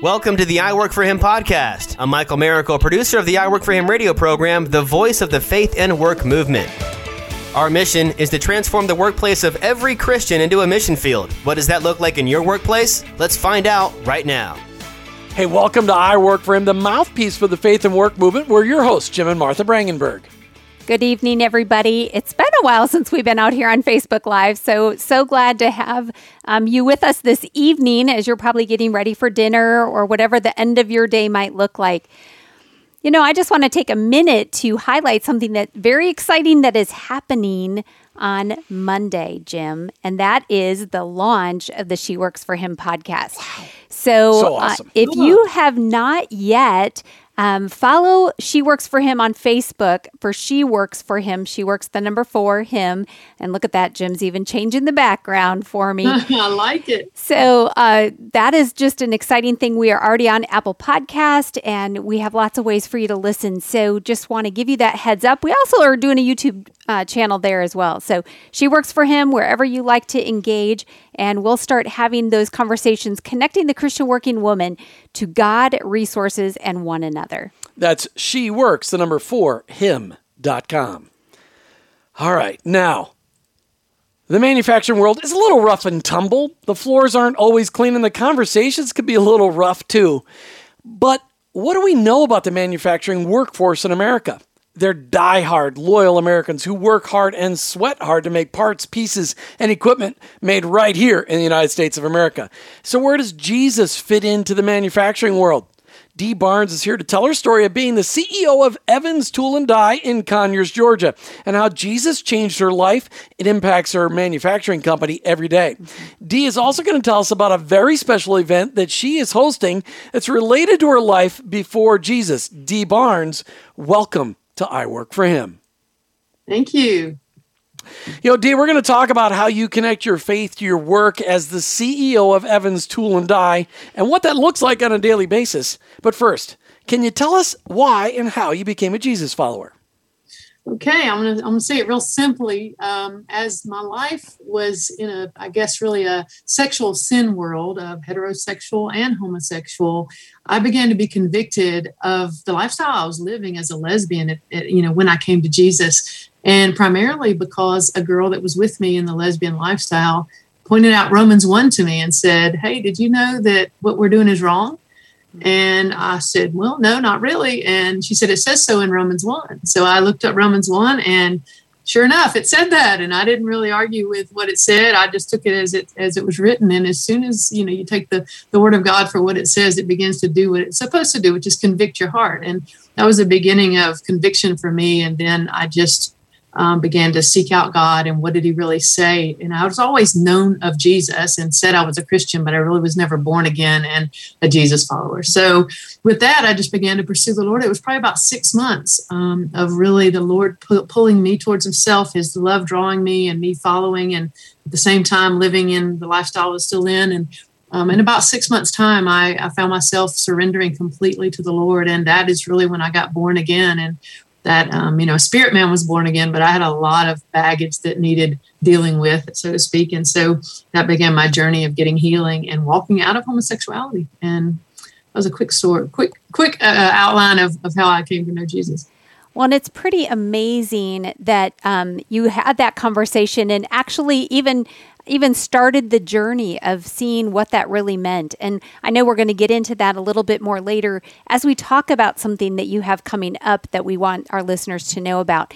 Welcome to the I Work for Him podcast. I'm Michael Miracle, producer of the I Work for Him radio program, the voice of the faith and work movement. Our mission is to transform the workplace of every Christian into a mission field. What does that look like in your workplace? Let's find out right now. Hey, welcome to I Work for Him, the mouthpiece for the faith and work movement. We're your hosts, Jim and Martha Brangenberg. Good evening, everybody. It's been a while since we've been out here on Facebook Live, so so glad to have um, you with us this evening as you're probably getting ready for dinner or whatever the end of your day might look like. You know, I just want to take a minute to highlight something that very exciting that is happening on Monday, Jim, and that is the launch of the She Works for Him podcast. Wow. So, so awesome. uh, if you have not yet um, follow She Works for Him on Facebook for She Works for Him. She works the number four, him. And look at that, Jim's even changing the background for me. I like it. So uh, that is just an exciting thing. We are already on Apple Podcast and we have lots of ways for you to listen. So just want to give you that heads up. We also are doing a YouTube uh, channel there as well. So She Works for Him wherever you like to engage. And we'll start having those conversations connecting the Christian working woman to God, resources, and one another. That's She Works, the number four, him.com. All right, now, the manufacturing world is a little rough and tumble. The floors aren't always clean, and the conversations could be a little rough too. But what do we know about the manufacturing workforce in America? They're die-hard, loyal Americans who work hard and sweat hard to make parts, pieces, and equipment made right here in the United States of America. So, where does Jesus fit into the manufacturing world? Dee Barnes is here to tell her story of being the CEO of Evans Tool and Die in Conyers, Georgia, and how Jesus changed her life. It impacts her manufacturing company every day. Dee is also going to tell us about a very special event that she is hosting that's related to her life before Jesus. Dee Barnes, welcome to I Work for Him. Thank you. You know, Dee, we're going to talk about how you connect your faith to your work as the CEO of Evans Tool and Die and what that looks like on a daily basis. But first, can you tell us why and how you became a Jesus follower? Okay, I'm gonna I'm gonna say it real simply. Um, as my life was in a, I guess, really a sexual sin world of heterosexual and homosexual, I began to be convicted of the lifestyle I was living as a lesbian. At, at, you know, when I came to Jesus, and primarily because a girl that was with me in the lesbian lifestyle pointed out Romans one to me and said, "Hey, did you know that what we're doing is wrong?" And I said, Well, no, not really. And she said, It says so in Romans 1. So I looked up Romans 1 and sure enough, it said that. And I didn't really argue with what it said. I just took it as it as it was written. And as soon as you know you take the, the word of God for what it says, it begins to do what it's supposed to do, which is convict your heart. And that was the beginning of conviction for me. And then I just um, began to seek out God and what did He really say. And I was always known of Jesus and said I was a Christian, but I really was never born again and a Jesus follower. So with that, I just began to pursue the Lord. It was probably about six months um, of really the Lord pu- pulling me towards Himself, His love drawing me, and me following, and at the same time living in the lifestyle I was still in. And um, in about six months' time, I, I, found myself surrendering completely to the Lord, and that is really when I got born again. And that um, you know spirit man was born again but i had a lot of baggage that needed dealing with so to speak. And so that began my journey of getting healing and walking out of homosexuality. And that was a quick story quick quick uh, uh, outline of, of how i came to know jesus. Well, and it's pretty amazing that um, you had that conversation and actually even even started the journey of seeing what that really meant. And I know we're going to get into that a little bit more later as we talk about something that you have coming up that we want our listeners to know about.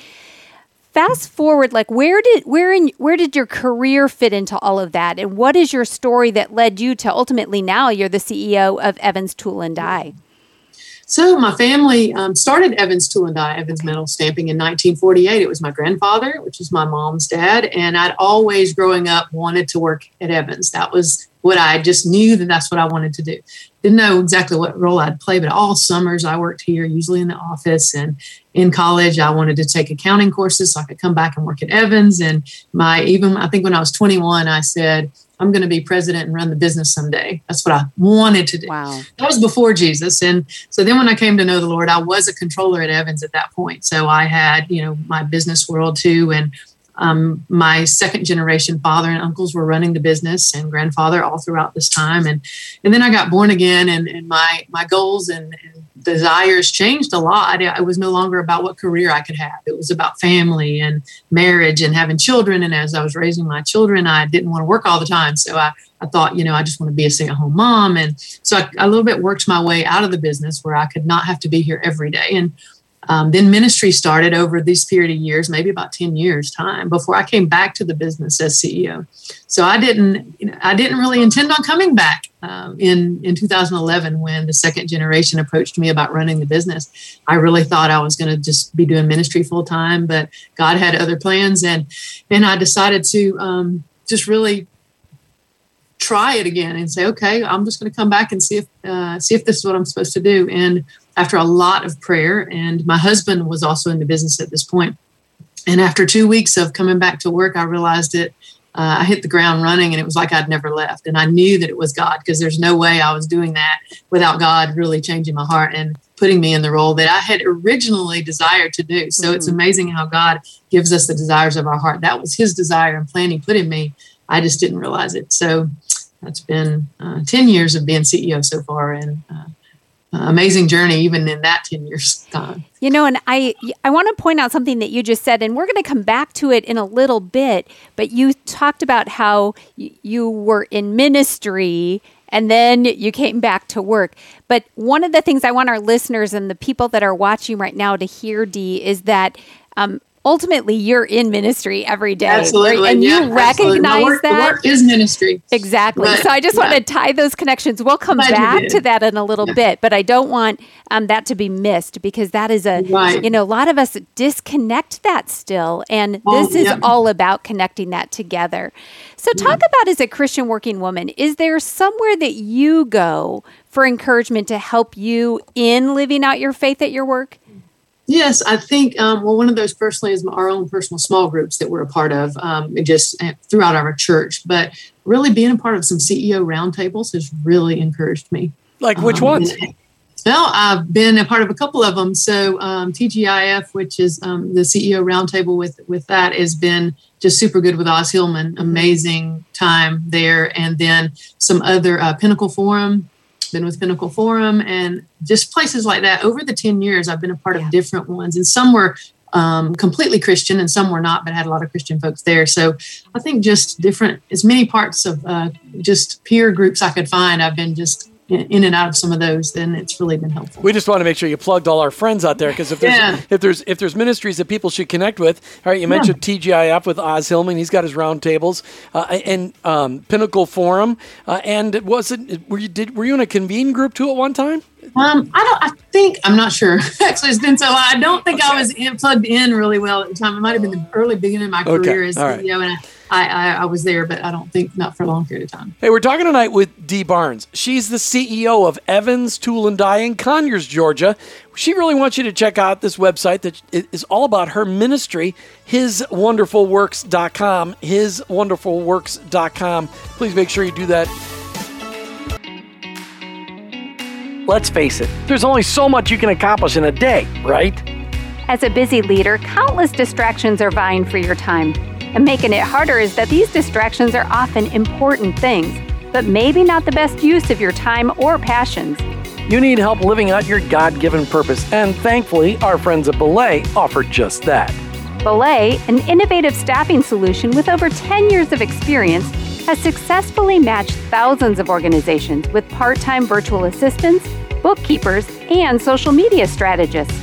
Fast forward, like where did where in where did your career fit into all of that, and what is your story that led you to ultimately now you're the CEO of Evans Tool and Die? So my family um, started Evans Tool and Die, Evans Metal Stamping in 1948. It was my grandfather, which is my mom's dad, and I'd always, growing up, wanted to work at Evans. That was what I just knew that that's what I wanted to do. Didn't know exactly what role I'd play, but all summers I worked here, usually in the office. And in college, I wanted to take accounting courses so I could come back and work at Evans. And my even I think when I was 21, I said I'm going to be president and run the business someday. That's what I wanted to do. Wow. That was before Jesus. And so then when I came to know the Lord, I was a controller at Evans at that point. So I had, you know, my business world too. And um, my second generation father and uncles were running the business and grandfather all throughout this time. And, and then I got born again and, and my, my goals and, and desires changed a lot. It was no longer about what career I could have. It was about family and marriage and having children. And as I was raising my children, I didn't want to work all the time. So I, I thought, you know, I just want to be a stay at home mom. And so I, I, a little bit worked my way out of the business where I could not have to be here every day. And um, then ministry started over this period of years, maybe about 10 years time before I came back to the business as CEO. So I didn't, you know, I didn't really intend on coming back um, in, in 2011 when the second generation approached me about running the business. I really thought I was going to just be doing ministry full time, but God had other plans. And, and I decided to um, just really try it again and say, okay, I'm just going to come back and see if, uh, see if this is what I'm supposed to do. And after a lot of prayer, and my husband was also in the business at this point. And after two weeks of coming back to work, I realized it. Uh, I hit the ground running, and it was like I'd never left. And I knew that it was God because there's no way I was doing that without God really changing my heart and putting me in the role that I had originally desired to do. So mm-hmm. it's amazing how God gives us the desires of our heart. That was His desire and plan He put in me. I just didn't realize it. So that's been uh, 10 years of being CEO so far. And amazing journey even in that 10 years time you know and i i want to point out something that you just said and we're going to come back to it in a little bit but you talked about how you were in ministry and then you came back to work. But one of the things i want our listeners and the people that are watching right now to hear Dee is that um, ultimately you're in ministry every day. Absolutely. Right? And yeah, you recognize work, that. work is ministry. Exactly. But, so I just yeah. want to tie those connections. We'll come back to that in a little yeah. bit, but I don't want um, that to be missed because that is a, right. you know, a lot of us disconnect that still. And oh, this is all about connecting that together. So talk about as a Christian working woman, is there somewhere that you go for encouragement to help you in living out your faith at your work? Yes, I think um, well, one of those personally is our own personal small groups that we're a part of, um, just uh, throughout our church. But really, being a part of some CEO roundtables has really encouraged me. Like which um, ones? well, I've been a part of a couple of them. So um, TGIF, which is um, the CEO roundtable with with that, has been just super good with Os Hillman. Amazing time there, and then some other uh, Pinnacle Forum been with Pinnacle Forum, and just places like that. Over the 10 years, I've been a part of different ones, and some were um, completely Christian and some were not, but had a lot of Christian folks there. So I think just different, as many parts of uh, just peer groups I could find, I've been just in and out of some of those, then it's really been helpful. We just want to make sure you plugged all our friends out there because if there's yeah. if there's if there's ministries that people should connect with, all right, you mentioned yeah. TGIF with Os Hillman, he's got his roundtables, uh, and um, Pinnacle Forum, uh, and was it were you did were you in a convene group too at one time? Um, I don't. I think I'm not sure. Actually, it's been so long. I don't think okay. I was in, plugged in really well at the time. It might have been the early beginning of my okay. career as CEO, right. and I, I, I, I, was there, but I don't think not for a long period of time. Hey, we're talking tonight with Dee Barnes. She's the CEO of Evans Tool and Die in Conyers, Georgia. She really wants you to check out this website that is all about her ministry, hiswonderfulworks.com, hiswonderfulworks.com. Please make sure you do that. Let's face it, there's only so much you can accomplish in a day, right? As a busy leader, countless distractions are vying for your time. And making it harder is that these distractions are often important things, but maybe not the best use of your time or passions. You need help living out your God given purpose, and thankfully, our friends at Belay offer just that. Belay, an innovative staffing solution with over 10 years of experience, has successfully matched thousands of organizations with part time virtual assistants, bookkeepers, and social media strategists.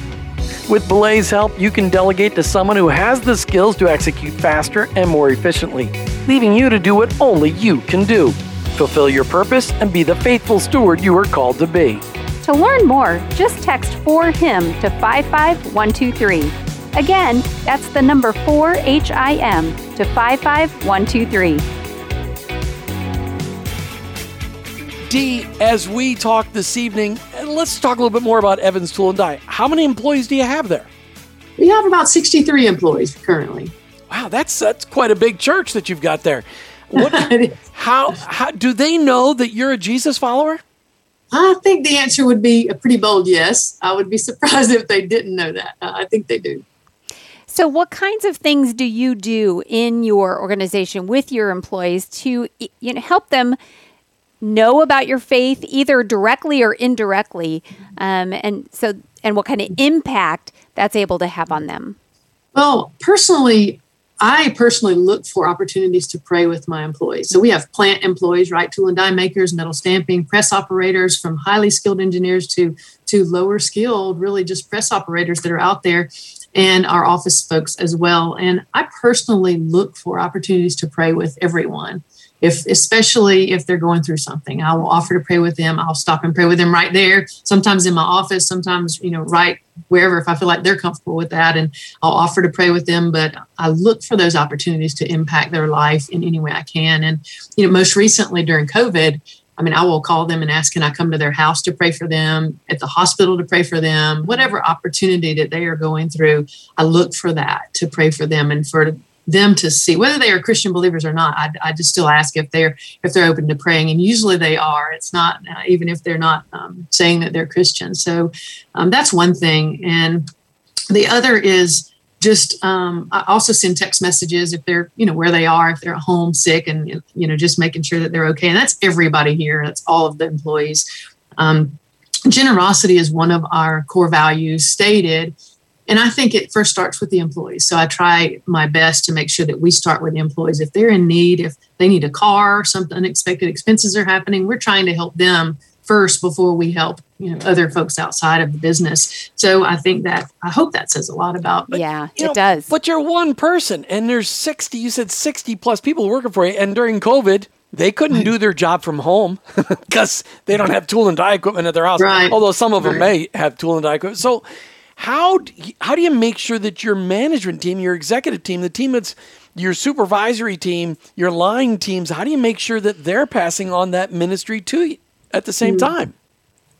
With Belay's help, you can delegate to someone who has the skills to execute faster and more efficiently, leaving you to do what only you can do. Fulfill your purpose and be the faithful steward you are called to be. To learn more, just text for him to 55123. Again, that's the number 4HIM to 55123. Dee, as we talk this evening, let's talk a little bit more about Evans Tool and Die. How many employees do you have there? We have about 63 employees currently. Wow, that's that's quite a big church that you've got there. What, how how do they know that you're a Jesus follower? I think the answer would be a pretty bold yes. I would be surprised if they didn't know that. Uh, I think they do. So, what kinds of things do you do in your organization with your employees to you know help them know about your faith, either directly or indirectly, um, and so and what kind of impact that's able to have on them? Well, personally, I personally look for opportunities to pray with my employees. So we have plant employees, right? Tool and die makers, metal stamping, press operators, from highly skilled engineers to to lower skilled, really just press operators that are out there, and our office folks as well. And I personally look for opportunities to pray with everyone if especially if they're going through something. I will offer to pray with them. I'll stop and pray with them right there sometimes in my office sometimes you know right wherever if i feel like they're comfortable with that and i'll offer to pray with them. But i look for those opportunities to impact their life in any way i can. And you know most recently during covid I mean, I will call them and ask, can I come to their house to pray for them, at the hospital to pray for them, whatever opportunity that they are going through. I look for that to pray for them and for them to see whether they are Christian believers or not. I, I just still ask if they're if they're open to praying, and usually they are. It's not uh, even if they're not um, saying that they're Christian. So um, that's one thing, and the other is just um, I also send text messages if they're you know where they are if they're home sick and you know just making sure that they're okay. And that's everybody here. That's all of the employees. Um, generosity is one of our core values stated and I think it first starts with the employees. So I try my best to make sure that we start with the employees. If they're in need, if they need a car, some unexpected expenses are happening, we're trying to help them first before we help you know other folks outside of the business. So I think that I hope that says a lot about. But, yeah, it know, does. But you're one person, and there's sixty. You said sixty plus people working for you, and during COVID. They couldn't do their job from home because they don't have tool and die equipment at their house. Right. Although some of them right. may have tool and die equipment. So, how do you, how do you make sure that your management team, your executive team, the team that's your supervisory team, your line teams, how do you make sure that they're passing on that ministry to you at the same Mm-hmm. time?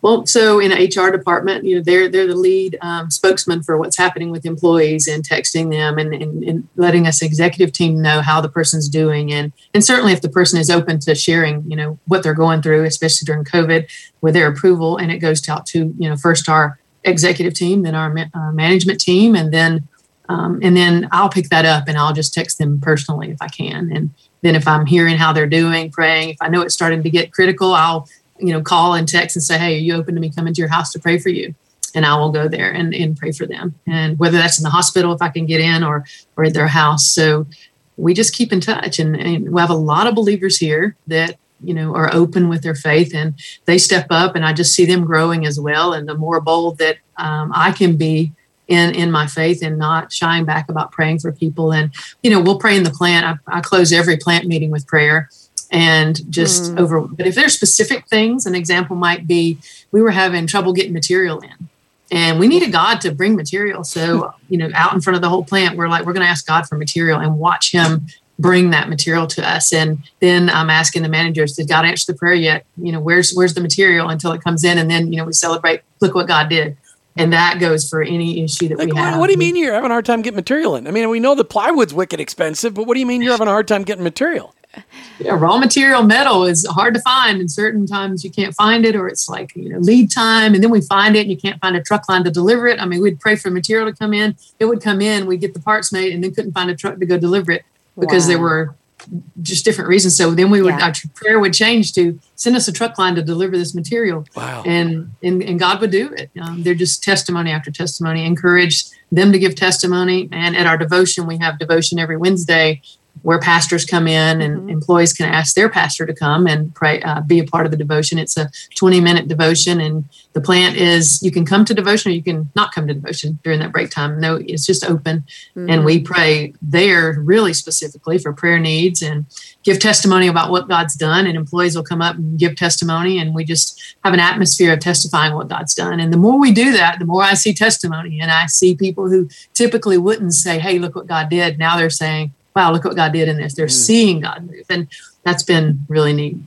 Well, so in an HR department, you know, they're they're the lead um, spokesman for what's happening with employees and texting them and, and, and letting us executive team know how the person's doing and and certainly if the person is open to sharing, you know, what they're going through, especially during COVID, with their approval, and it goes out to you know first our executive team, then our ma- uh, management team, and then um, and then I'll pick that up and I'll just text them personally if I can, and then if I'm hearing how they're doing, praying, if I know it's starting to get critical, I'll you know, call and text and say, Hey, are you open to me coming to your house to pray for you? And I will go there and, and pray for them. And whether that's in the hospital, if I can get in or, or at their house. So we just keep in touch and, and we have a lot of believers here that, you know, are open with their faith and they step up and I just see them growing as well. And the more bold that um, I can be in, in my faith and not shying back about praying for people. And, you know, we'll pray in the plant. I, I close every plant meeting with prayer and just mm. over. But if there's specific things, an example might be we were having trouble getting material in, and we needed God to bring material. So you know, out in front of the whole plant, we're like, we're going to ask God for material and watch Him bring that material to us. And then I'm asking the managers, did God answer the prayer yet? You know, where's where's the material until it comes in, and then you know we celebrate. Look what God did. And that goes for any issue that like, we have. What do you mean you're having a hard time getting material in? I mean, we know the plywood's wicked expensive, but what do you mean you're having a hard time getting material? yeah, raw material metal is hard to find and certain times you can't find it or it's like you know lead time and then we find it and you can't find a truck line to deliver it i mean we'd pray for material to come in it would come in we'd get the parts made and then couldn't find a truck to go deliver it because wow. there were just different reasons so then we would yeah. our prayer would change to send us a truck line to deliver this material wow. and, and and god would do it um, they're just testimony after testimony encourage them to give testimony and at our devotion we have devotion every wednesday where pastors come in and mm-hmm. employees can ask their pastor to come and pray, uh, be a part of the devotion. It's a 20 minute devotion, and the plant is you can come to devotion or you can not come to devotion during that break time. No, it's just open, mm-hmm. and we pray there really specifically for prayer needs and give testimony about what God's done. And employees will come up and give testimony, and we just have an atmosphere of testifying what God's done. And the more we do that, the more I see testimony, and I see people who typically wouldn't say, "Hey, look what God did." Now they're saying wow, look what God did in this. They're mm. seeing God move. And that's been really neat.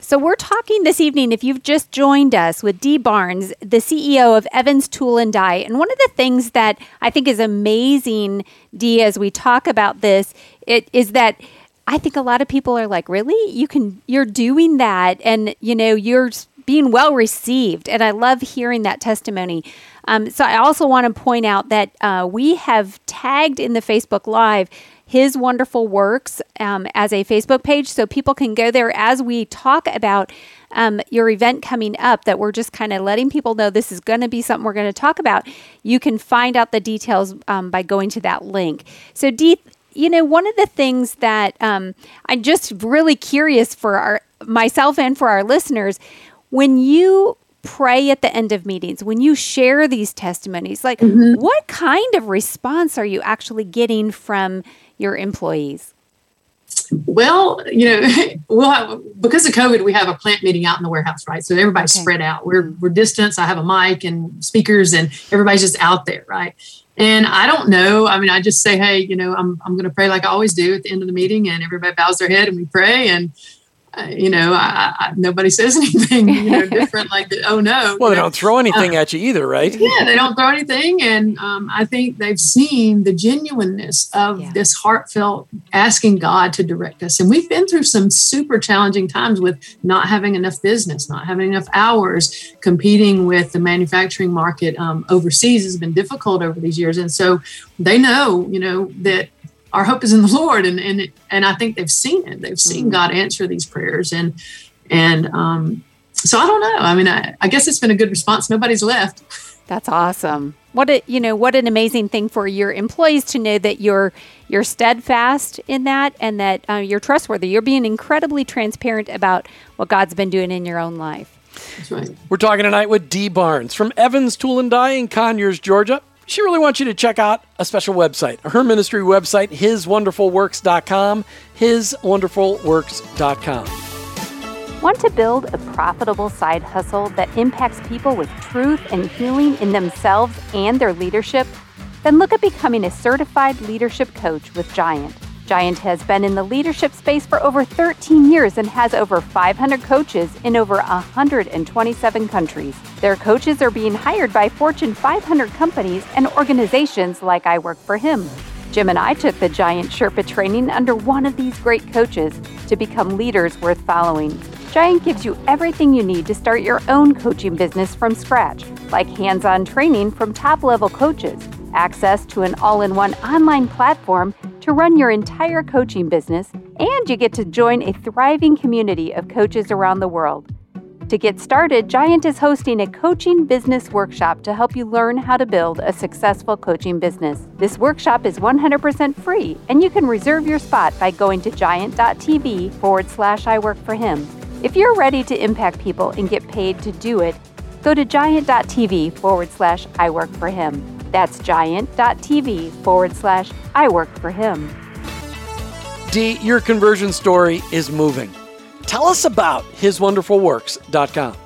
So, we're talking this evening, if you've just joined us, with Dee Barnes, the CEO of Evans Tool and Die. And one of the things that I think is amazing, Dee, as we talk about this, it, is that I think a lot of people are like, really? You can, you're doing that. And, you know, you're being well received. And I love hearing that testimony. Um, so I also want to point out that uh, we have tagged in the Facebook Live his wonderful works um, as a Facebook page, so people can go there as we talk about um, your event coming up. That we're just kind of letting people know this is going to be something we're going to talk about. You can find out the details um, by going to that link. So, Dee, you know, one of the things that um, I'm just really curious for our myself and for our listeners, when you pray at the end of meetings, when you share these testimonies, like mm-hmm. what kind of response are you actually getting from your employees? Well, you know, we'll have because of COVID, we have a plant meeting out in the warehouse, right? So everybody's okay. spread out. We're we're distance. I have a mic and speakers, and everybody's just out there, right? And I don't know. I mean, I just say, hey, you know, I'm I'm going to pray like I always do at the end of the meeting, and everybody bows their head and we pray, and you know, I, I, nobody says anything you know, different. Like, oh no. Well, they don't throw anything uh, at you either, right? Yeah, they don't throw anything, and um, I think they've seen the genuineness of yeah. this heartfelt asking God to direct us. And we've been through some super challenging times with not having enough business, not having enough hours, competing with the manufacturing market um, overseas has been difficult over these years, and so they know, you know, that our hope is in the Lord, and and and I think they've seen it. They've seen mm-hmm. God answer these prayers, and and um, so I don't know. I mean, I, I guess it's been a good response. Nobody's left. That's awesome. What a you know what an amazing thing for your employees to know that you're you're steadfast in that and that uh, you're trustworthy. You're being incredibly transparent about what God's been doing in your own life. That's right. We're talking tonight with Dee Barnes from Evans Tool and Die in Conyers, Georgia she really wants you to check out a special website, her ministry website, hiswonderfulworks.com, hiswonderfulworks.com. Want to build a profitable side hustle that impacts people with truth and healing in themselves and their leadership? Then look at becoming a certified leadership coach with Giant. Giant has been in the leadership space for over 13 years and has over 500 coaches in over 127 countries. Their coaches are being hired by Fortune 500 companies and organizations like I Work for Him. Jim and I took the Giant Sherpa training under one of these great coaches to become leaders worth following. Giant gives you everything you need to start your own coaching business from scratch, like hands on training from top level coaches access to an all in one online platform to run your entire coaching business, and you get to join a thriving community of coaches around the world. To get started, Giant is hosting a coaching business workshop to help you learn how to build a successful coaching business. This workshop is 100% free, and you can reserve your spot by going to giant.tv forward slash I work for him. If you're ready to impact people and get paid to do it, go to giant.tv forward slash I work for him. That's giant.tv forward slash I work for him. Dee, your conversion story is moving. Tell us about hiswonderfulworks.com.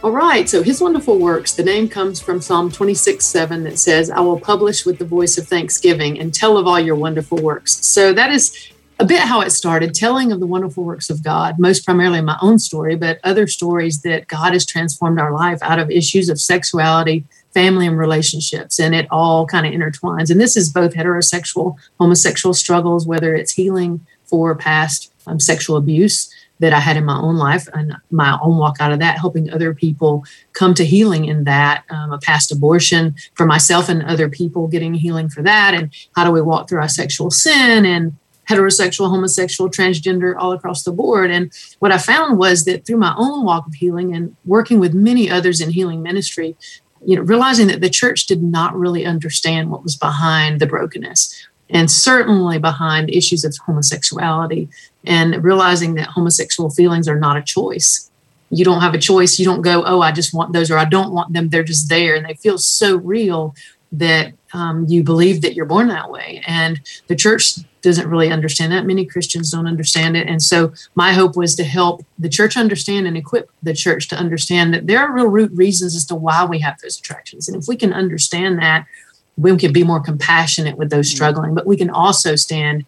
All right, so His Wonderful Works, the name comes from Psalm 26 7 that says, I will publish with the voice of thanksgiving and tell of all your wonderful works. So that is a bit how it started, telling of the wonderful works of God, most primarily my own story, but other stories that God has transformed our life out of issues of sexuality, family and relationships and it all kind of intertwines and this is both heterosexual homosexual struggles whether it's healing for past um, sexual abuse that i had in my own life and my own walk out of that helping other people come to healing in that um, a past abortion for myself and other people getting healing for that and how do we walk through our sexual sin and heterosexual, homosexual, transgender, all across the board. And what I found was that through my own walk of healing and working with many others in healing ministry, you know, realizing that the church did not really understand what was behind the brokenness and certainly behind issues of homosexuality and realizing that homosexual feelings are not a choice. You don't have a choice. You don't go, oh, I just want those or I don't want them. They're just there and they feel so real that um, you believe that you're born that way. And the church doesn't really understand that. Many Christians don't understand it. And so my hope was to help the church understand and equip the church to understand that there are real root reasons as to why we have those attractions. And if we can understand that, we can be more compassionate with those mm-hmm. struggling, but we can also stand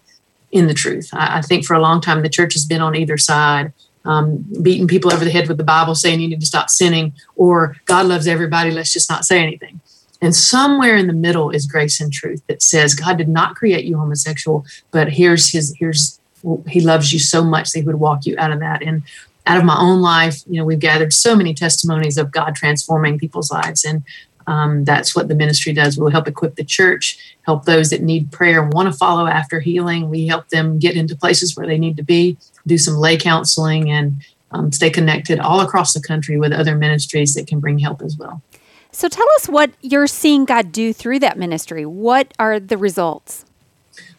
in the truth. I, I think for a long time, the church has been on either side. Um, beating people over the head with the Bible, saying you need to stop sinning, or God loves everybody, let's just not say anything. And somewhere in the middle is grace and truth that says God did not create you homosexual, but here's his here's he loves you so much that he would walk you out of that. And out of my own life, you know, we've gathered so many testimonies of God transforming people's lives. And um, that's what the ministry does. We'll help equip the church, help those that need prayer and want to follow after healing. We help them get into places where they need to be, do some lay counseling, and um, stay connected all across the country with other ministries that can bring help as well. So tell us what you're seeing God do through that ministry. What are the results?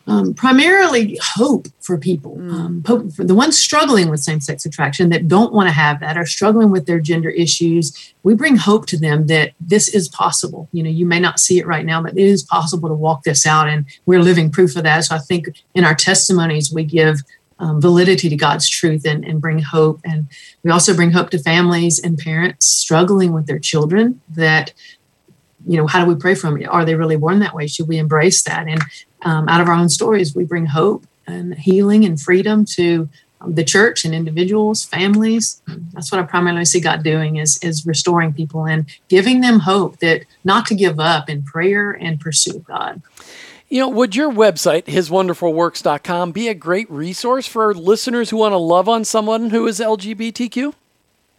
Um, primarily hope for people, mm. um, hope for the ones struggling with same sex attraction that don't want to have that, are struggling with their gender issues. We bring hope to them that this is possible. You know, you may not see it right now, but it is possible to walk this out, and we're living proof of that. So I think in our testimonies, we give um, validity to God's truth and, and bring hope. And we also bring hope to families and parents struggling with their children that, you know, how do we pray for them? Are they really born that way? Should we embrace that? And um, out of our own stories, we bring hope and healing and freedom to um, the church and individuals, families. That's what I primarily see God doing is, is restoring people and giving them hope that not to give up in prayer and pursue God. You know, would your website, hiswonderfulworks.com, be a great resource for listeners who want to love on someone who is LGBTQ?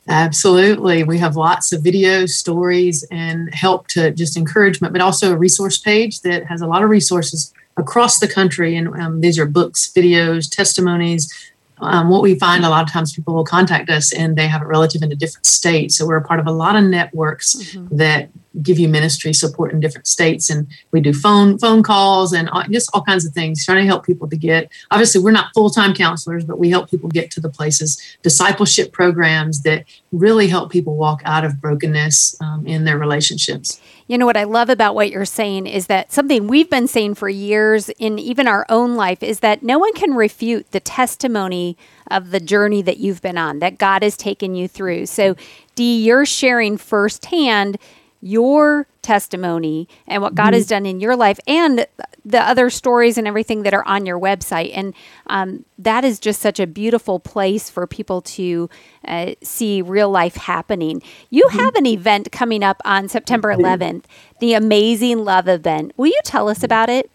Absolutely. We have lots of videos, stories, and help to just encouragement, but also a resource page that has a lot of resources across the country. And um, these are books, videos, testimonies. Um, what we find a lot of times people will contact us and they have a relative in a different state. So we're a part of a lot of networks mm-hmm. that give you ministry support in different states and we do phone phone calls and just all kinds of things trying to help people to get obviously we're not full-time counselors but we help people get to the places discipleship programs that really help people walk out of brokenness um, in their relationships you know what I love about what you're saying is that something we've been saying for years in even our own life is that no one can refute the testimony of the journey that you've been on, that God has taken you through. So, Dee, you're sharing firsthand your testimony and what God mm-hmm. has done in your life and the other stories and everything that are on your website. And um, that is just such a beautiful place for people to uh, see real life happening. You mm-hmm. have an event coming up on September 11th, the Amazing Love event. Will you tell us about it?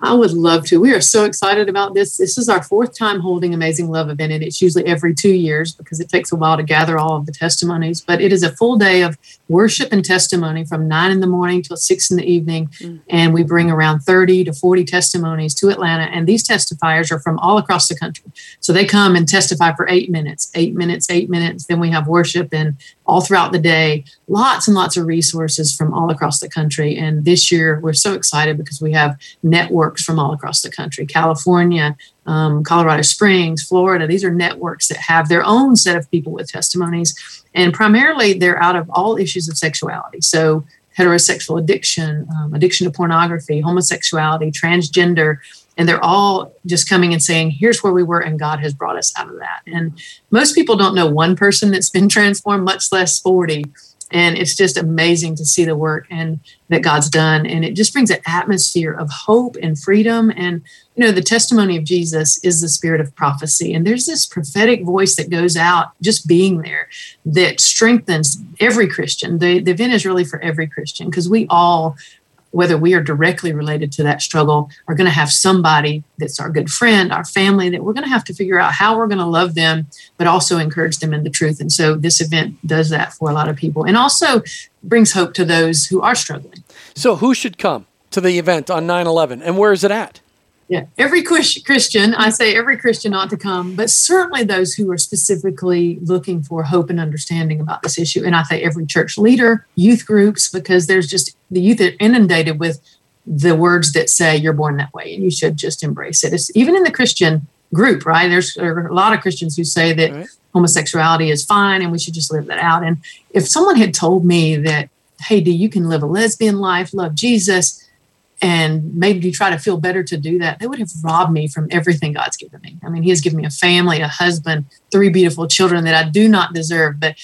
I would love to. We are so excited about this. This is our fourth time holding Amazing Love event, and it's usually every two years because it takes a while to gather all of the testimonies. But it is a full day of worship and testimony from nine in the morning till six in the evening. Mm. And we bring around 30 to 40 testimonies to Atlanta. And these testifiers are from all across the country. So they come and testify for eight minutes, eight minutes, eight minutes. Then we have worship and all throughout the day, lots and lots of resources from all across the country. And this year, we're so excited because we have networks from all across the country California, um, Colorado Springs, Florida. These are networks that have their own set of people with testimonies. And primarily, they're out of all issues of sexuality. So, heterosexual addiction, um, addiction to pornography, homosexuality, transgender and they're all just coming and saying here's where we were and god has brought us out of that and most people don't know one person that's been transformed much less 40 and it's just amazing to see the work and that god's done. And it just brings an atmosphere of hope and freedom. And you know the testimony of jesus is the spirit of prophecy. And there's this prophetic voice that goes out just being there that strengthens every christian. The, the event is really for every christian because we all whether we are directly related to that struggle, are going to have somebody that's our good friend, our family, that we're going to have to figure out how we're going to love them, but also encourage them in the truth. And so this event does that for a lot of people and also brings hope to those who are struggling. So, who should come to the event on 9 11 and where is it at? Yeah, every Christian, I say every Christian ought to come, but certainly those who are specifically looking for hope and understanding about this issue. And I say every church leader, youth groups, because there's just the youth are inundated with the words that say you're born that way and you should just embrace it. It's even in the Christian group, right? There's there a lot of Christians who say that right. homosexuality is fine and we should just live that out. And if someone had told me that, hey, do you can live a lesbian life, love Jesus, and maybe try to feel better to do that, they would have robbed me from everything God's given me. I mean, He has given me a family, a husband, three beautiful children that I do not deserve, but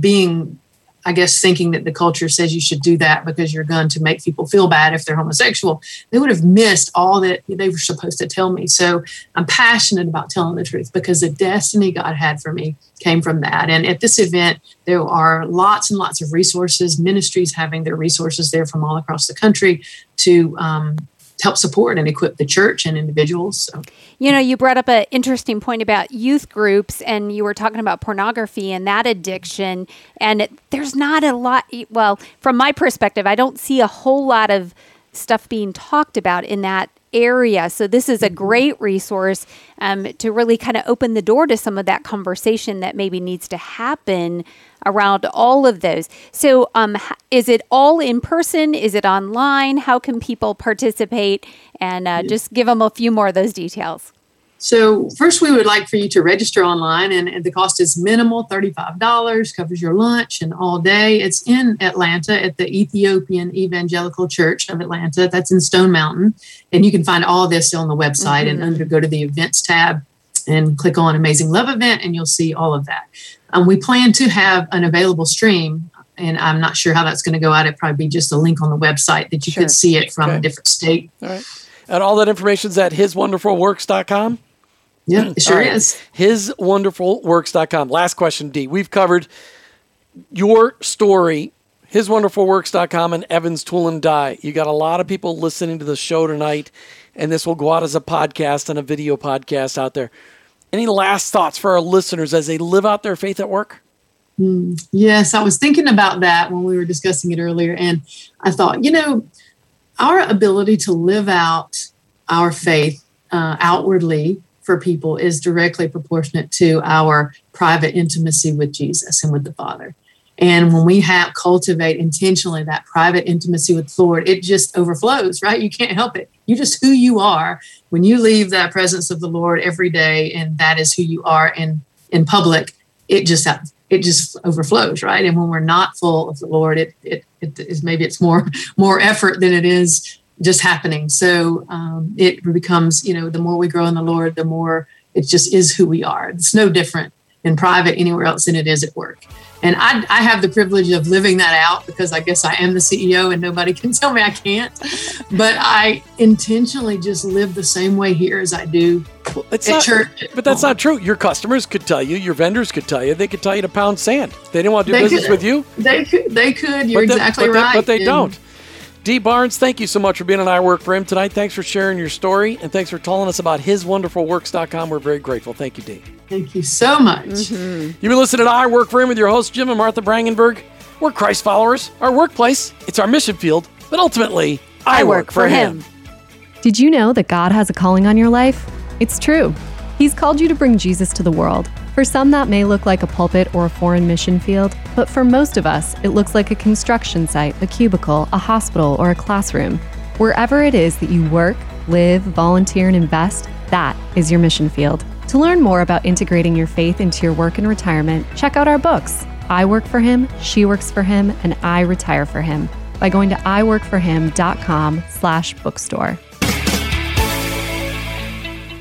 being I guess thinking that the culture says you should do that because you're going to make people feel bad if they're homosexual, they would have missed all that they were supposed to tell me. So I'm passionate about telling the truth because the destiny God had for me came from that. And at this event, there are lots and lots of resources, ministries having their resources there from all across the country to um, help support and equip the church and individuals. So. You know, you brought up an interesting point about youth groups, and you were talking about pornography and that addiction. And it, there's not a lot, well, from my perspective, I don't see a whole lot of stuff being talked about in that area. So this is a great resource um, to really kind of open the door to some of that conversation that maybe needs to happen around all of those. So um, is it all in person? Is it online? How can people participate? And uh, just give them a few more of those details. So first, we would like for you to register online, and, and, the cost is minimal, thirty-five dollars, covers your lunch and all day. It's in Atlanta at the Ethiopian Evangelical Church of Atlanta. That's in Stone Mountain, and you can find all this on the website. Mm-hmm. And under go to the events tab and click on Amazing Love Event, and you'll see all of that. Um, we plan to have an available stream, and I'm not sure how that's going to go out. It'd probably be just a link on the website that you sure. could see it from okay. a different state. All right. And all that information is at hiswonderfulworks.com. Yeah, it sure right. is. Hiswonderfulworks.com. Last question, Dee. We've covered your story, hiswonderfulworks.com, and Evans Tool and Die. You got a lot of people listening to the show tonight, and this will go out as a podcast and a video podcast out there. Any last thoughts for our listeners as they live out their faith at work? Mm, yes, I was thinking about that when we were discussing it earlier, and I thought, you know, our ability to live out our faith uh, outwardly for people is directly proportionate to our private intimacy with Jesus and with the Father. And when we have cultivate intentionally that private intimacy with the Lord, it just overflows, right? You can't help it. You're just who you are when you leave that presence of the Lord every day, and that is who you are in in public. It just it just overflows, right? And when we're not full of the Lord, it it, it is maybe it's more more effort than it is just happening. So um, it becomes, you know, the more we grow in the Lord, the more it just is who we are. It's no different in private anywhere else than it is at work. And I, I have the privilege of living that out because I guess I am the CEO and nobody can tell me I can't. But I intentionally just live the same way here as I do well, it's at not, church. But that's not true. Your customers could tell you, your vendors could tell you, they could tell you to pound sand. They didn't want to do they business could, with you. They could. They could. You're but exactly but right. They, but they and, don't. Dee. Barnes, thank you so much for being on I Work for Him tonight. Thanks for sharing your story and thanks for telling us about hiswonderfulworks.com. We're very grateful. Thank you, Dee. Thank you so much. Mm-hmm. You've been listening to I Work for Him with your hosts, Jim and Martha Brangenberg. We're Christ followers. Our workplace, it's our mission field, but ultimately, I, I work, work, for him. him. Did you know that God has a calling on your life? It's true. He's called you to bring Jesus to the world. For some, that may look like a pulpit or a foreign mission field, but for most of us, it looks like a construction site, a cubicle, a hospital, or a classroom. Wherever it is that you work, live, volunteer, and invest, that is your mission field. To learn more about integrating your faith into your work and retirement, check out our books I Work for Him, She Works for Him, and I Retire for Him by going to iworkforhim.com slash bookstore.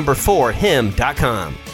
number 4 him.com.